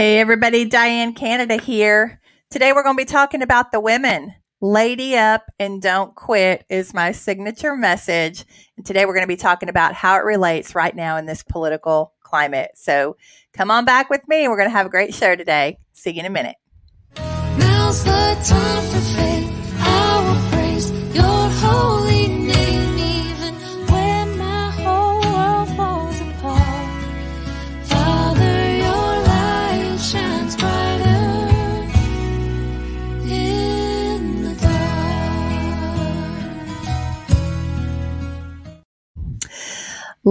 Hey, everybody, Diane Canada here. Today we're going to be talking about the women. Lady up and don't quit is my signature message. And today we're going to be talking about how it relates right now in this political climate. So come on back with me. We're going to have a great show today. See you in a minute.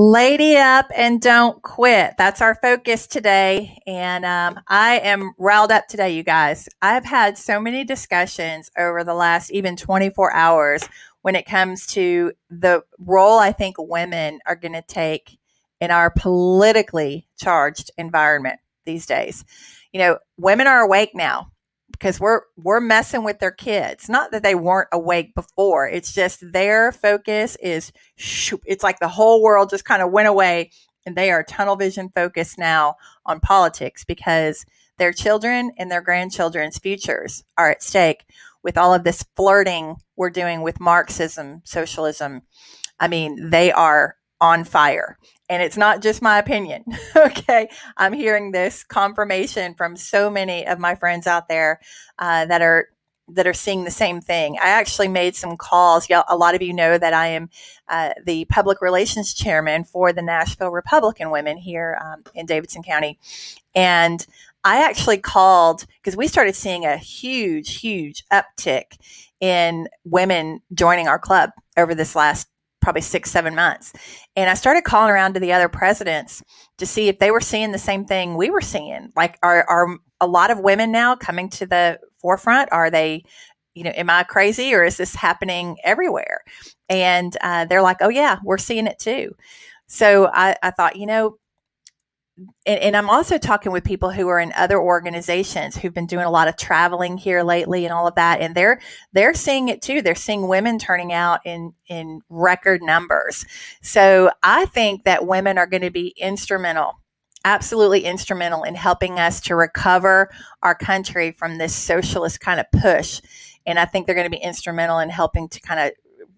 Lady up and don't quit. That's our focus today. And um, I am riled up today, you guys. I've had so many discussions over the last even 24 hours when it comes to the role I think women are going to take in our politically charged environment these days. You know, women are awake now because we're we're messing with their kids. Not that they weren't awake before. It's just their focus is shoop, it's like the whole world just kind of went away and they are tunnel vision focused now on politics because their children and their grandchildren's futures are at stake with all of this flirting we're doing with Marxism, socialism. I mean, they are on fire. And it's not just my opinion. okay. I'm hearing this confirmation from so many of my friends out there uh, that are that are seeing the same thing. I actually made some calls. A lot of you know that I am uh, the public relations chairman for the Nashville Republican Women here um, in Davidson County. And I actually called because we started seeing a huge, huge uptick in women joining our club over this last probably six, seven months. And I started calling around to the other presidents to see if they were seeing the same thing we were seeing. Like, are, are a lot of women now coming to the forefront? Are they, you know, am I crazy or is this happening everywhere? And uh, they're like, oh, yeah, we're seeing it too. So I, I thought, you know, and, and, I'm also talking with people who are in other organizations who've been doing a lot of traveling here lately and all of that, and they're they're seeing it too. They're seeing women turning out in in record numbers. So I think that women are going to be instrumental, absolutely instrumental in helping us to recover our country from this socialist kind of push. And I think they're going to be instrumental in helping to kind of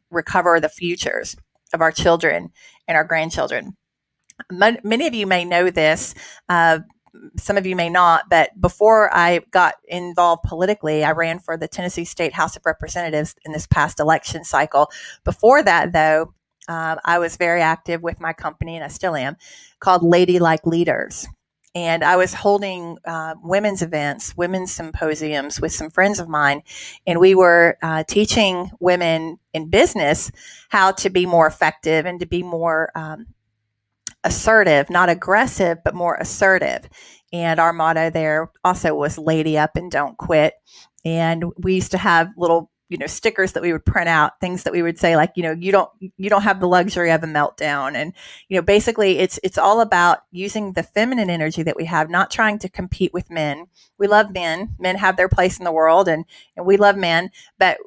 recover the futures of our children and our grandchildren many of you may know this. Uh, some of you may not, but before I got involved politically, I ran for the Tennessee State House of Representatives in this past election cycle. Before that, though, uh, I was very active with my company, and I still am, called Ladylike Leaders. And I was holding uh, women's events, women's symposiums with some friends of mine. And we were uh, teaching women in business how to be more effective and to be more um, assertive, not aggressive, but more assertive. And our motto there also was lady up and don't quit. And we used to have little, you know, stickers that we would print out, things that we would say like, you know, you don't you don't have the luxury of a meltdown. And, you know, basically it's it's all about using the feminine energy that we have, not trying to compete with men. We love men. Men have their place in the world and and we love men, but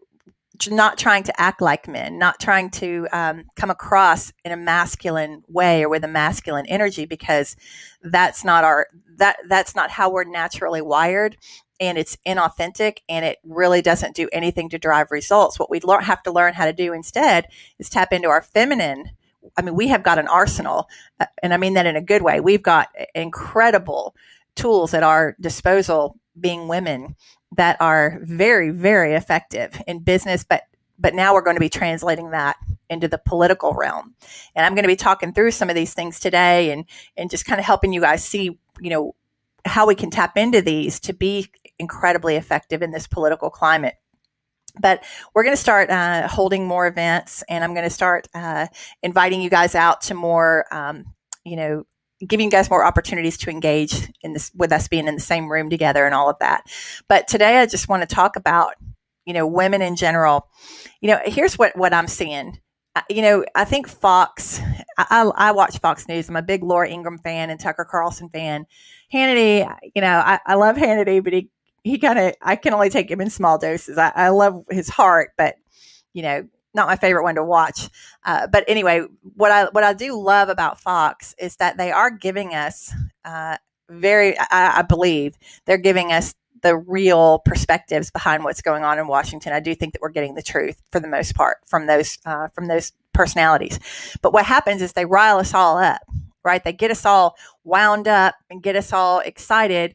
not trying to act like men, not trying to um, come across in a masculine way or with a masculine energy, because that's not our that that's not how we're naturally wired, and it's inauthentic, and it really doesn't do anything to drive results. What we have to learn how to do instead is tap into our feminine. I mean, we have got an arsenal, uh, and I mean that in a good way. We've got incredible tools at our disposal being women that are very, very effective in business, but but now we're going to be translating that into the political realm. And I'm going to be talking through some of these things today and and just kind of helping you guys see, you know, how we can tap into these to be incredibly effective in this political climate. But we're going to start uh, holding more events, and I'm going to start uh, inviting you guys out to more, um, you know, giving you guys more opportunities to engage in this with us being in the same room together and all of that. But today I just want to talk about, you know, women in general. You know, here's what what I'm seeing. You know, I think Fox. I, I watch Fox News. I'm a big Laura Ingraham fan and Tucker Carlson fan. Hannity, you know, I, I love Hannity, but he he kind of I can only take him in small doses. I, I love his heart, but you know, not my favorite one to watch. Uh, but anyway, what I what I do love about Fox is that they are giving us uh, very, I, I believe they're giving us the real perspectives behind what's going on in Washington. I do think that we're getting the truth for the most part from those uh, from those personalities. But what happens is they rile us all up, right? They get us all wound up and get us all excited.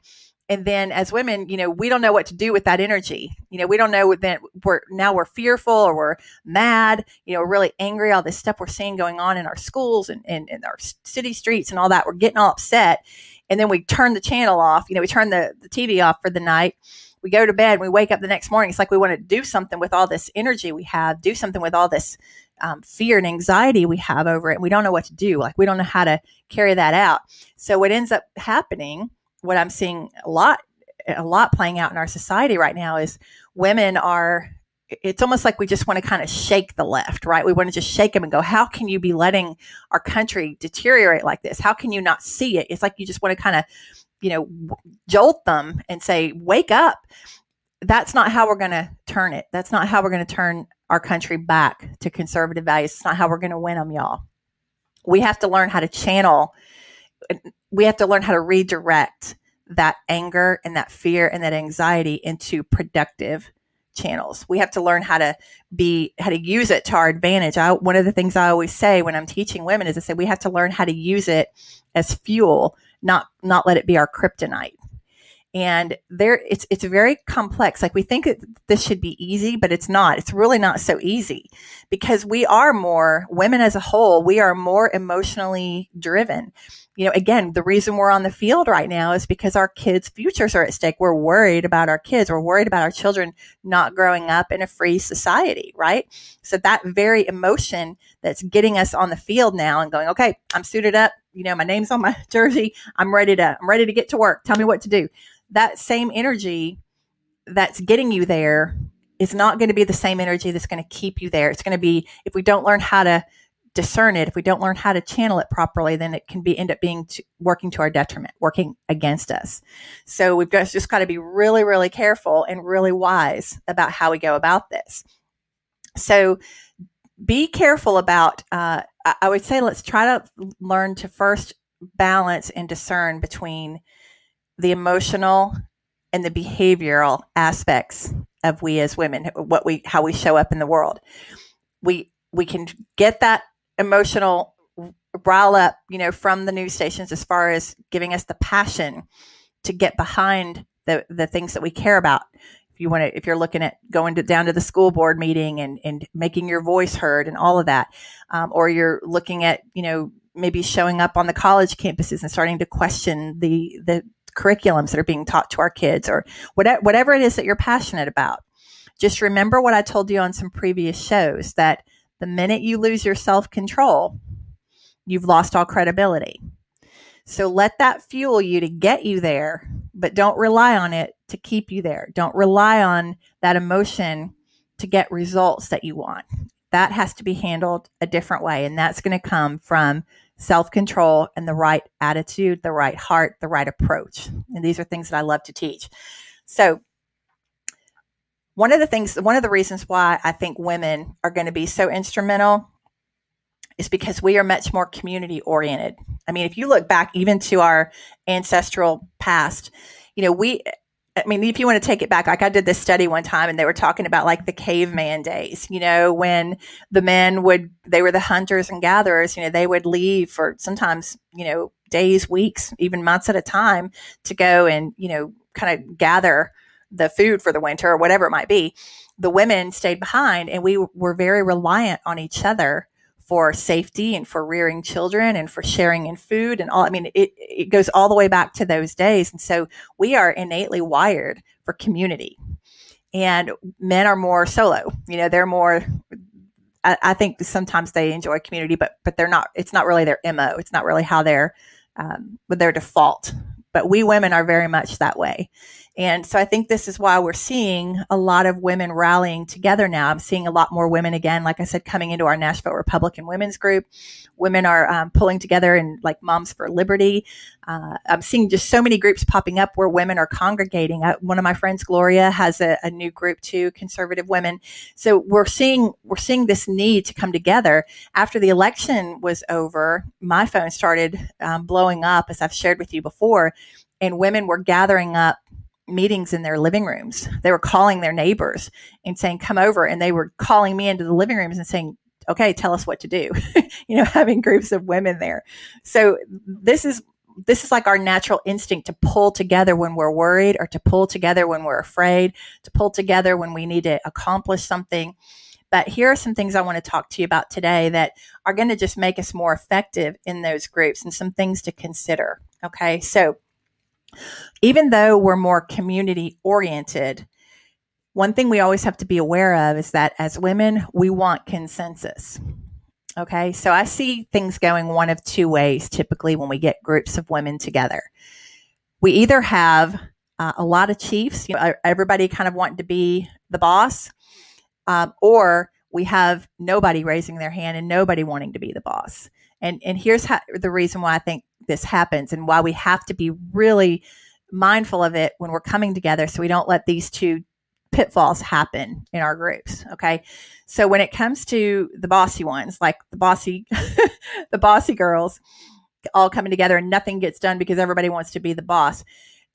And then as women, you know, we don't know what to do with that energy. You know, we don't know that we're now we're fearful or we're mad, you know, we're really angry, all this stuff we're seeing going on in our schools and, and, and our city streets and all that. We're getting all upset and then we turn the channel off. You know, we turn the, the TV off for the night. We go to bed and we wake up the next morning. It's like we want to do something with all this energy we have, do something with all this um, fear and anxiety we have over it. We don't know what to do. Like we don't know how to carry that out. So what ends up happening, what I'm seeing a lot, a lot playing out in our society right now is women are it's almost like we just want to kind of shake the left, right? We want to just shake them and go, how can you be letting our country deteriorate like this? How can you not see it? It's like you just want to kind of, you know, jolt them and say, wake up. That's not how we're going to turn it. That's not how we're going to turn our country back to conservative values. It's not how we're going to win them, y'all. We have to learn how to channel, we have to learn how to redirect that anger and that fear and that anxiety into productive channels. We have to learn how to be how to use it to our advantage. I, one of the things I always say when I'm teaching women is I say we have to learn how to use it as fuel, not not let it be our kryptonite and there it's it's very complex. Like we think this should be easy but it's not. It's really not so easy because we are more women as a whole we are more emotionally driven. You know again the reason we're on the field right now is because our kids futures are at stake. We're worried about our kids. We're worried about our children not growing up in a free society right? So that very emotion that's getting us on the field now and going okay i'm suited up you know my name's on my jersey i'm ready to i'm ready to get to work tell me what to do that same energy that's getting you there is not going to be the same energy that's going to keep you there. It's going to be if we don't learn how to discern it, if we don't learn how to channel it properly, then it can be end up being working to our detriment, working against us. So we've got, just got to be really, really careful and really wise about how we go about this. So be careful about. Uh, I would say let's try to learn to first balance and discern between the emotional and the behavioral aspects of we as women, what we how we show up in the world. We we can get that emotional rile up, you know, from the news stations as far as giving us the passion to get behind the the things that we care about. If you want to, if you're looking at going to, down to the school board meeting and and making your voice heard and all of that, um, or you're looking at, you know, maybe showing up on the college campuses and starting to question the the curriculums that are being taught to our kids or whatever, whatever it is that you're passionate about. Just remember what I told you on some previous shows that the minute you lose your self control, you've lost all credibility. So let that fuel you to get you there, but don't rely on it to keep you there. Don't rely on that emotion to get results that you want. That has to be handled a different way. And that's going to come from self control and the right attitude, the right heart, the right approach. And these are things that I love to teach. So, one of the things, one of the reasons why I think women are going to be so instrumental is because we are much more community oriented. I mean, if you look back even to our ancestral past, you know, we I mean, if you want to take it back, like I did this study one time and they were talking about like the caveman days, you know, when the men would, they were the hunters and gatherers, you know, they would leave for sometimes, you know, days, weeks, even months at a time to go and, you know, kind of gather the food for the winter or whatever it might be. The women stayed behind and we were very reliant on each other for safety and for rearing children and for sharing in food and all. I mean, it, it goes all the way back to those days. And so we are innately wired for community. And men are more solo. You know, they're more I, I, think sometimes they enjoy community, but but they're not. It's not really their mo. It's not really how they're um, with their default. But we women are very much that way, And so I think this is why we're seeing a lot of women rallying together now. I'm seeing a lot more women again, like I said, coming into our Nashville Republican Women's Group. Women are um, pulling together in like Moms for Liberty. Uh, I'm seeing just so many groups popping up where women are congregating. I, one of my friends, Gloria, has a, a new group too, conservative women. So we're seeing we're seeing this need to come together. After the election was over, my phone started um, blowing up, as I've shared with you before, and women were gathering up meetings in their living rooms. They were calling their neighbors and saying, come over. And they were calling me into the living rooms and saying, okay, tell us what to do. you know, having groups of women there. So this is, this is like our natural instinct to pull together when we're worried or to pull together when we're afraid, to pull together when we need to accomplish something. But here are some things I want to talk to you about today that are going to just make us more effective in those groups and some things to consider. Okay. So, even though we're more community oriented, one thing we always have to be aware of is that as women, we want consensus. Okay, so I see things going one of two ways typically when we get groups of women together. We either have uh, a lot of chiefs, you know, everybody kind of wanting to be the boss, um, or we have nobody raising their hand and nobody wanting to be the boss. And and here's how, the reason why I think this happens and why we have to be really mindful of it when we're coming together so we don't let these two pitfalls happen in our groups okay? So when it comes to the bossy ones like the bossy the bossy girls all coming together and nothing gets done because everybody wants to be the boss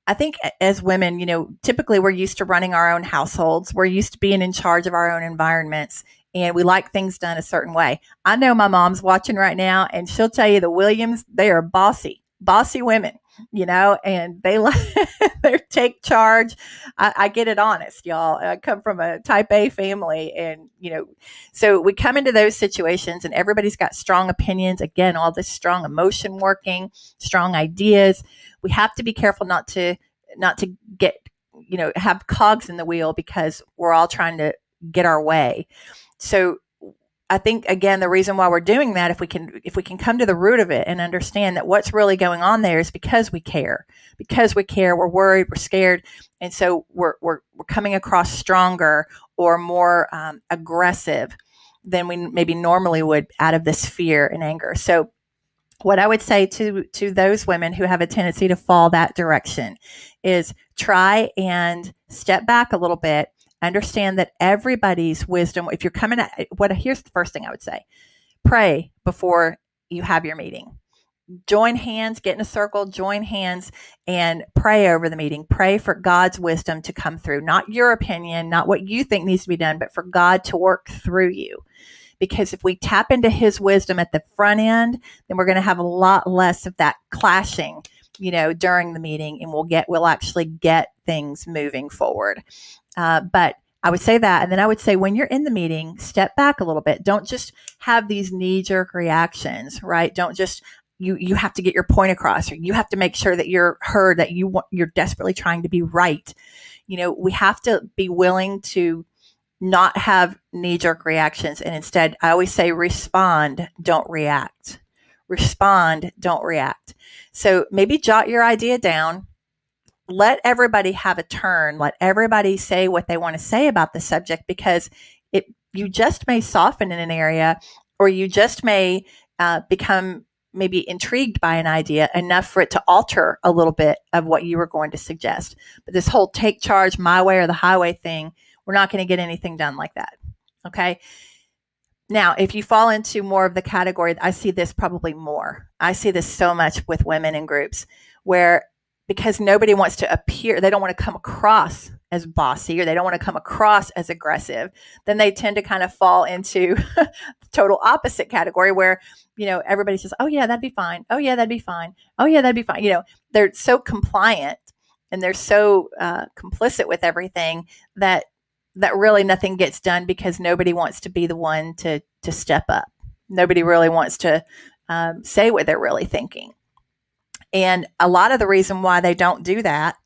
i think as women you know typically we're used to running our own households we're used to being in charge of our own environments and we like things done a certain way. I know my mom's watching right now and she'll tell you the Williams, they are bossy, bossy women, you know, and they they take charge. I, I, get it honest, y'all. I come from a type A family and, you know, so we come into those situations and everybody's got strong opinions. Again, all this strong emotion working, strong ideas. We have to be careful not to, not to get, you know, have cogs in the wheel because we're all trying to get our way. So I think again the reason why we're doing that if we can if we can come to the root of it and understand that what's really going on there is because we care. Because we care, we're worried, we're scared, and so we're we're, we're coming across stronger or more um, aggressive than we maybe normally would out of this fear and anger. So what I would say to to those women who have a tendency to fall that direction is try and step back a little bit understand that everybody's wisdom, if you're coming at what, here's the first thing I would say pray before you have your meeting. Join hands, get in a circle, join hands, and pray over the meeting. Pray for God's wisdom to come through, not your opinion, not what you think needs to be done, but for God to work through you because if we tap into his wisdom at the front end then we're going to have a lot less of that clashing you know during the meeting and we'll get we'll actually get things moving forward uh, but I would say that. And then I would say when you're in the meeting, step back a little bit. Don't just have these knee jerk reactions, right? Don't just, you, you have to get your point across or you have to make sure that you're heard, that you want, you're desperately trying to be right. You know, we have to be willing to not have knee jerk reactions. And instead, I always say respond, don't react. Respond, don't react. So maybe jot your idea down let everybody have a turn. Let everybody say what they want to say about the subject because it you just may soften in an area or you just may uh, become maybe intrigued by an idea enough for it to alter a little bit of what you were going to suggest. But this whole take charge my way or the highway thing, we're not going to get anything done like that. Okay. Now, if you fall into more of the category, I see this probably more. I see this so much with women in groups where because nobody wants to appear, they don't want to come across as bossy or they don't want to come across as aggressive, then they tend to kind of fall into the total opposite category where, you know, everybody says, oh, yeah, that'd be fine. Oh, yeah, that'd be fine. Oh, yeah, that'd be fine. You know, they're so compliant and they're so uh, complicit with everything that that really nothing gets done because nobody wants to be the one to to step up. Nobody really wants to um, say what they're really thinking. And a lot of the reason why they don't do that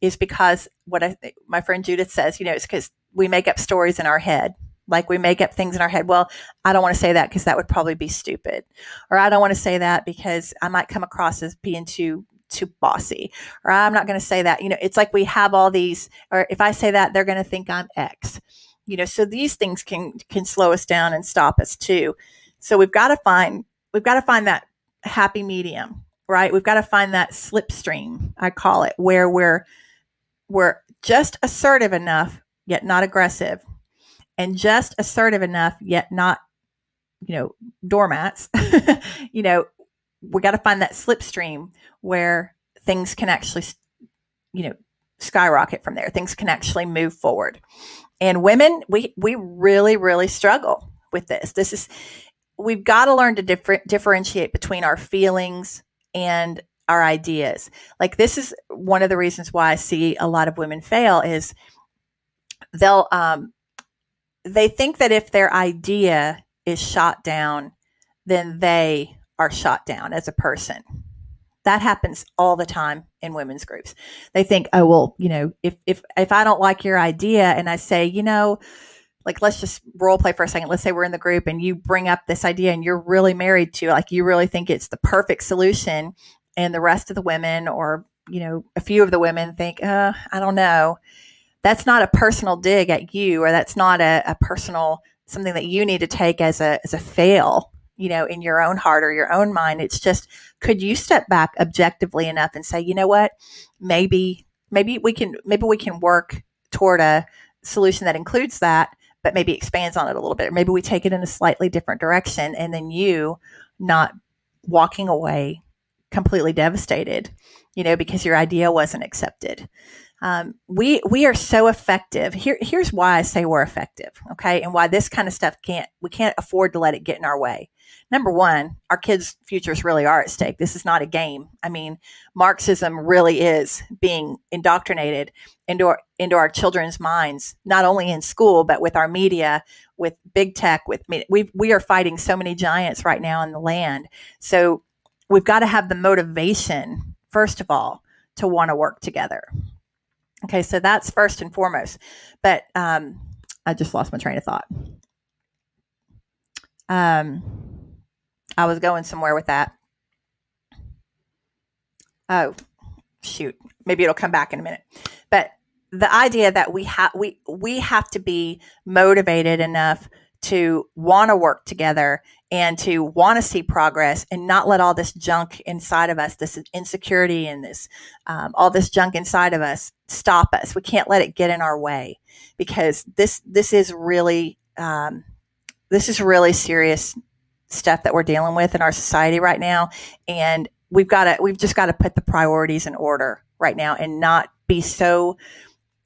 is because what I, my friend Judith says, you know, it's because we make up stories in our head. Like we make up things in our head. Well, I don't want to say that because that would probably be stupid. Or I don't want to say that because I might come across as being too too bossy or i'm not going to say that you know it's like we have all these or if i say that they're going to think i'm x you know so these things can can slow us down and stop us too. So we've got to find we've got to find that happy medium right? We've got to find that slipstream i call it where we're we're just assertive enough yet not aggressive and just assertive enough yet not you know doormats you know we got to find that slipstream where things can actually you know skyrocket from there. Things can actually move forward. And women we we really really struggle with this. This is we've got to learn to differ, differentiate between our feelings and our ideas. Like this is one of the reasons why i see a lot of women fail is they'll um they think that if their idea is shot down then they are shot down as a person that happens all the time in women's groups. They think, oh well, you know, if if if I don't like your idea and I say, you know, like let's just role play for a second. Let's say we're in the group and you bring up this idea and you're really married to like you really think it's the perfect solution and the rest of the women or you know a few of the women think uh, i don't know that's not a personal dig at you or that's not a, a personal something that you need to take as a as a fail you know, in your own heart or your own mind. It's just, could you step back objectively enough and say, you know what, maybe, maybe we can, maybe we can work toward a solution that includes that, but maybe expands on it a little bit. Or maybe we take it in a slightly different direction and then you not walking away completely devastated, you know, because your idea wasn't accepted. Um, we we are so effective. Here, here's why I say we're effective, okay, and why this kind of stuff can't we can't afford to let it get in our way number one, our kids' futures really are at stake. This is not a game. I mean, Marxism really is being indoctrinated into our, into our children's minds, not only in school, but with our media, with big tech, with we we are fighting so many giants right now in the land. So we've got to have the motivation, first of all, to want to work together. Okay, so that's first and foremost. But um, I just lost my train of thought. Um, I was going somewhere with that. Oh, shoot. Maybe it'll come back in a minute. But the idea that we have we we have to be motivated enough to want to work together and to want to see progress and not let all this junk inside of us, this insecurity and this, um, all this junk inside of us stop us. We can't let it get in our way because this, this is really, um, this is really serious stuff that we're dealing with in our society right now. And we've got to, we've just got to put the priorities in order right now and not be so,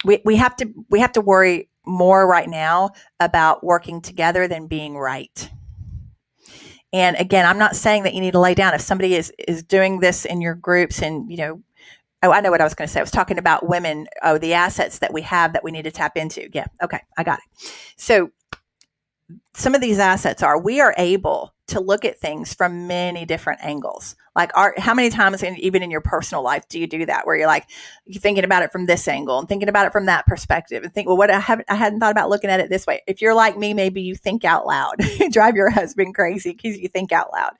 we, we have to, we have to worry more right now about working together than being right. And again, I'm not saying that you need to lay down if somebody is, is doing this in your groups and, you know, Oh, I know what I was going to say. I was talking about women. Oh, the assets that we have that we need to tap into. Yeah. Okay. I got it. So some of these assets are we are able to look at things from many different angles. Like are how many times in, even in your personal life do you do that where you're like you're thinking about it from this angle and thinking about it from that perspective and think well what i haven't i hadn't thought about looking at it this way. If you're like me maybe you think out loud. Drive your husband crazy because you think out loud.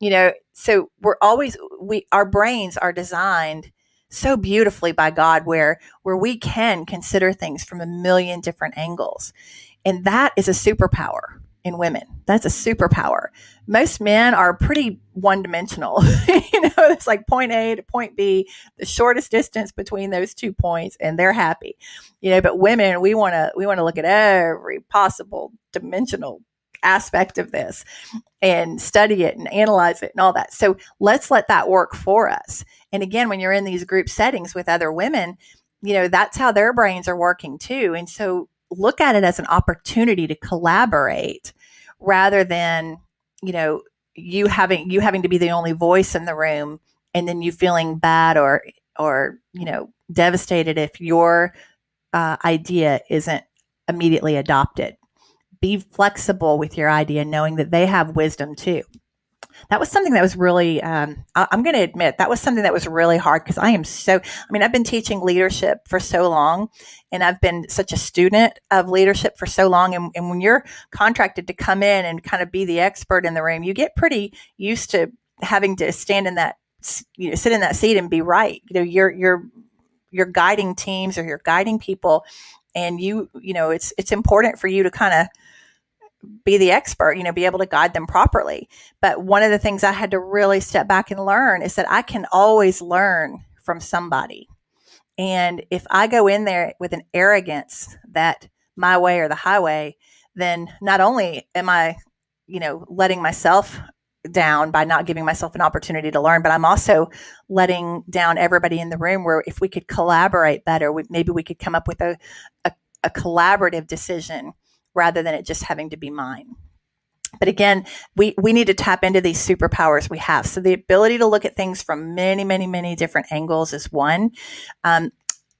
You know so we're always we our brains are designed so beautifully by god where where we can consider things from a million different angles. And that is a superpower in women. That's a superpower. Most men are pretty one dimensional. you know, it's like point A to point B, the shortest distance between those two points, and they're happy. You know, but women, we want to we want to look at every possible dimensional aspect of this and study it and analyze it and all that. So let's let that work for us. And again, when you're in these group settings with other women, you know, that's how their brains are working too. And so look at it as an opportunity to collaborate rather than, you know, you having you having to be the only voice in the room and then you feeling bad or or you know devastated if your uh, idea isn't immediately adopted. Be flexible with your idea knowing that they have wisdom too that was something that was really um, I, am going to admit that was something that was really hard because i am so i mean i've been teaching leadership for so long and i've been such a student of leadership for so long and, and when you're contracted to come in and kind of be the expert in the room you get pretty used to having to stand in that you know sit in that seat and be right. You know, you're you're you're guiding teams or you're guiding people, and you you know it's it's important for you to kind of be the expert, you know, be able to guide them properly. But one of the things I had to really step back and learn is that I can always learn from somebody. And if I go in there with an arrogance that my way or the highway, then not only am I, you know, letting myself down by not giving myself an opportunity to learn, but I'm also letting down everybody in the room where if we could collaborate better, we, maybe we could come up with a, a, a collaborative decision rather than it just having to be mine. But again, we, we need to tap into these superpowers we have. So the ability to look at things from many, many, many different angles is one. Um,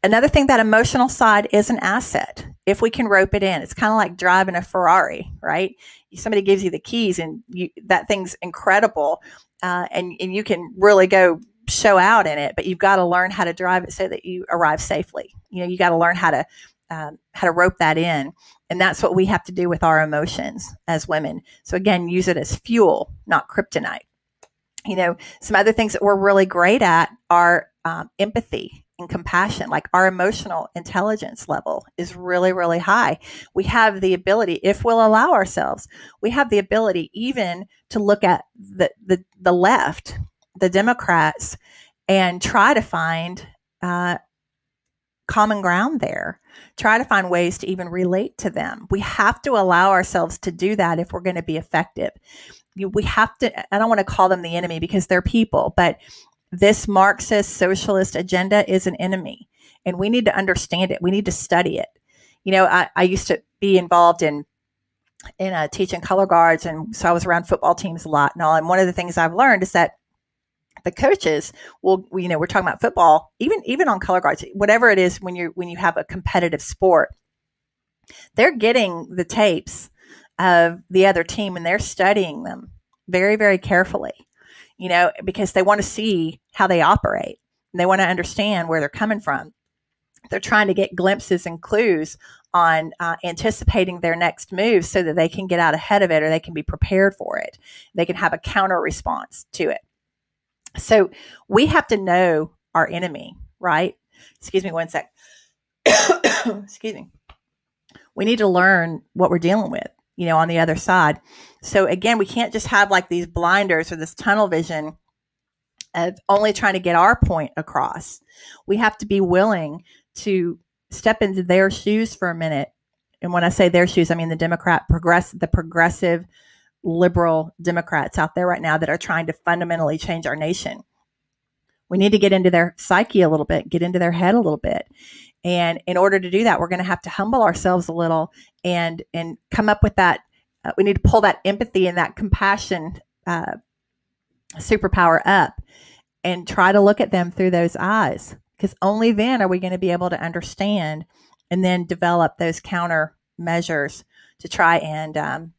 another thing, that emotional side is an asset. If we can rope it in, it's kind of like driving a Ferrari, right? Somebody gives you the keys and you, that thing's incredible. Uh, and, and you can really go show out in it, but you've got to learn how to drive it so that you arrive safely. You know, you got to learn how to um, how to rope that in. And that's what we have to do with our emotions as women. So again, use it as fuel, not kryptonite. You know, some other things that we're really great at are um, empathy and compassion. Like our emotional intelligence level is really, really high. We have the ability, if we'll allow ourselves, we have the ability even to look at the the, the left, the Democrats, and try to find uh, common ground there. Try to find ways to even relate to them. We have to allow ourselves to do that if we're going to be effective. We have to, I don't want to call them the enemy because they're people, but this Marxist socialist agenda is an enemy and we need to understand it. We need to study it. You know, I, I used to be involved in in uh, teaching color guards, and so I was around football teams a lot and all. And one of the things I've learned is that the coaches will you know we're talking about football even even on color guards whatever it is when you when you have a competitive sport they're getting the tapes of the other team and they're studying them very very carefully you know because they want to see how they operate. And they want to understand where they're coming from. They're trying to get glimpses and clues on uh, anticipating their next move so that they can get out ahead of it or they can be prepared for it. They can have a counter response to it so we have to know our enemy, right? Excuse me one sec. Excuse me. We need to learn what we're dealing with, you know, on the other side. So again, we can't just have like these blinders or this tunnel vision of only trying to get our point across. We have to be willing to step into their shoes for a minute. And when I say their shoes, I mean the Democrat progress the progressive liberal Democrats out there right now that are trying to fundamentally change our nation. We need to get into their psyche a little bit, get into their head a little bit. And in order to do that, we're going to have to humble ourselves a little and and come up with that. Uh, we need to pull that empathy and that compassion uh, superpower up and try to look at them through those eyes, because only then are we going to be able to understand and then develop those counter measures to try and um,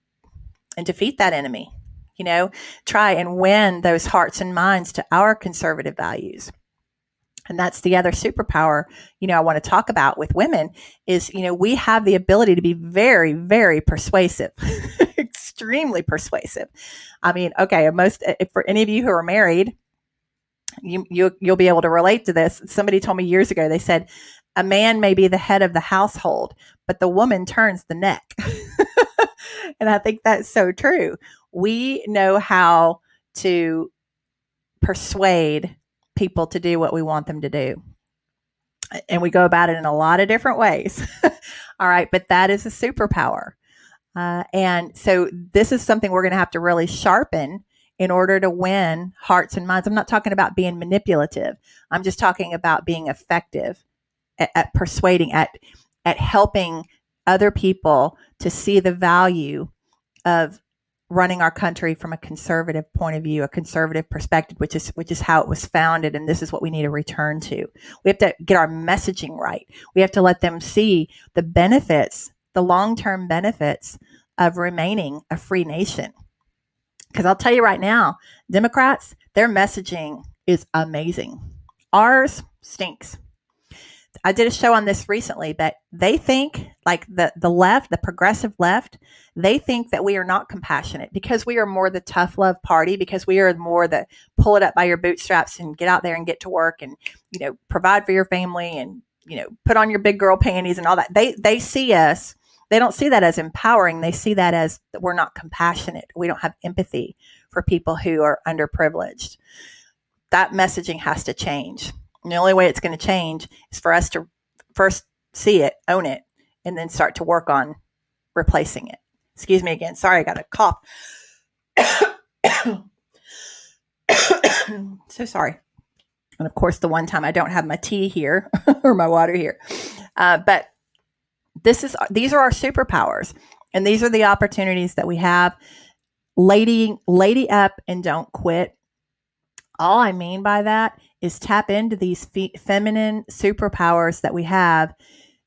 and defeat that enemy. You know, try and win those hearts and minds to our conservative values. And that's the other superpower, you know, I want to talk about with women is, you know, we have the ability to be very, very persuasive, extremely persuasive. I mean, okay, most, eh, for any of you who are married, you, you, you'll be able to relate to this. Somebody told me years ago, they said, a man may be the head of the household, but the woman turns the neck. and I think that's so true. We know how to persuade people to do what we want them to do. And we go about it in a lot of different ways. All right. But that is a superpower. Uh, and so this is something we're going to have to really sharpen in order to win hearts and minds. I'm not talking about being manipulative. I'm just talking about being effective at, at persuading, at, at helping other people to see the value of running our country from a conservative point of view, a conservative perspective, which is which is how it was founded, and this is what we need to return to. We have to get our messaging right. We have to let them see the benefits, the long term benefits of remaining a free nation. Because I'll tell you right now, Democrats, their messaging is amazing. Ours stinks. I did a show on this recently, but they think like the the left, the progressive left, they think that we are not compassionate because we are more the tough love party because we are more the pull it up by your bootstraps and get out there and get to work and you know provide for your family and you know put on your big girl panties and all that. They they see us they don't see that as empowering. They see that as that we're not compassionate. We don't have empathy for people who are underprivileged. That messaging has to change. And the only way it's going to change is for us to first see it, own it, and then start to work on replacing it. Excuse me again. Sorry, I got a cough. so sorry. And of course, the one time I don't have my tea here or my water here. Uh, but this is these are our superpowers, and these are the opportunities that we have. Lady, lady up and don't quit. All I mean by that is tap into these fe- feminine superpowers that we have.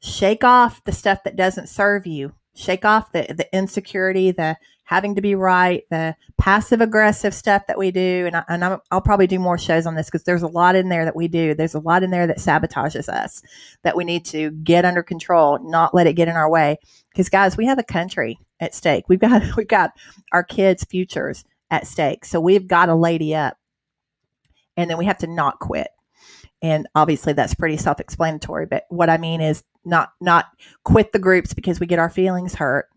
Shake off the stuff that doesn't serve you. Shake off the, the insecurity, the having to be right, the passive aggressive stuff that we do. And, I, and i will probably do more shows on this because there's a lot in there that we do. There's a lot in there that sabotages us that we need to get under control, not let it get in our way. Because guys, we have a country at stake. We've got we've got our kids' futures at stake. So we've got to lady up and then we have to not quit. And obviously that's pretty self-explanatory, but what I mean is not not quit the groups because we get our feelings hurt.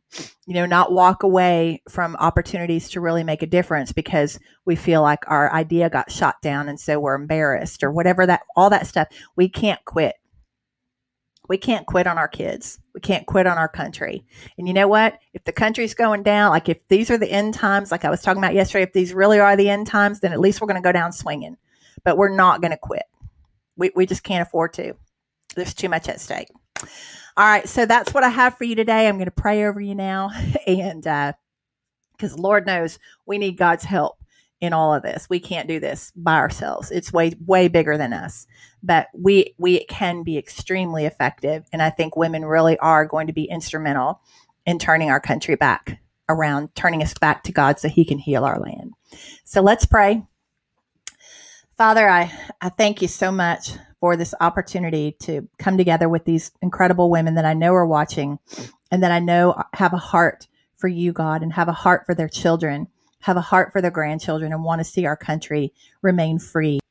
You know, not walk away from opportunities to really make a difference because we feel like our idea got shot down and so we're embarrassed or whatever that all that stuff. We can't quit. We can't quit on our kids. We can't quit on our country. And you know what? If the country's going down, like if these are the end times, like I was talking about yesterday, if these really are the end times, then at least we're going to go down swinging but we're not going to quit. We, we just can't afford to. There's too much at stake. All right, so that's what I have for you today. I'm going to pray over you now, and because uh, Lord knows we need God's help in all of this. We can't do this by ourselves. It's way way bigger than us. But we we can be extremely effective, and I think women really are going to be instrumental in turning our country back around, turning us back to God so He can heal our land. So let's pray. Father, I, I thank you so much for this opportunity to come together with these incredible women that I know are watching and that I know have a heart for you, God, and have a heart for their children, have a heart for their grandchildren, and want to see our country remain free.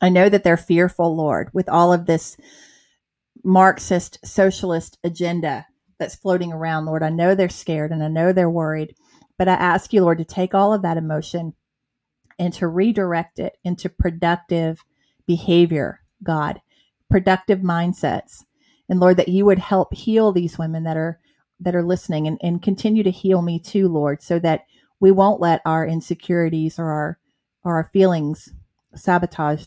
I know that they're fearful, Lord, with all of this Marxist socialist agenda that's floating around, Lord. I know they're scared and I know they're worried, but I ask you, Lord, to take all of that emotion and to redirect it into productive behavior, God, productive mindsets. And Lord, that you would help heal these women that are that are listening and, and continue to heal me too, Lord, so that we won't let our insecurities or our or our feelings sabotage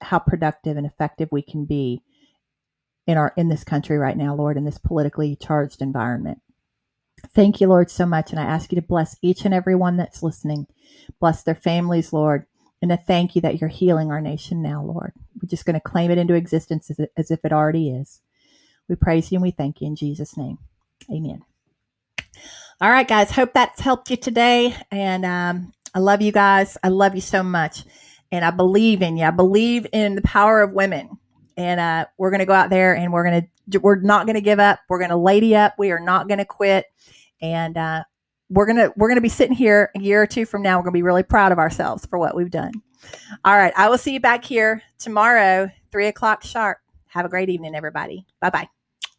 how productive and effective we can be in our in this country right now, Lord, in this politically charged environment. Thank you, Lord, so much. And I ask you to bless each and every one that's listening. Bless their families, Lord. And to thank you that you're healing our nation now, Lord. We're just going to claim it into existence as, as if it already is. We praise you and we thank you in Jesus' name. Amen. All right, guys. Hope that's helped you today. And um, I love you guys. I love you so much. And I believe in you. I believe in the power of women. And uh, we're going to go out there and we're going to, we're not going to give up. We're going to lady up. We are not going to quit and uh, we're gonna we're gonna be sitting here a year or two from now. We're gonna be really proud of ourselves for what we've done. All right, I will see you back here tomorrow, three o'clock sharp. Have a great evening, everybody. Bye bye.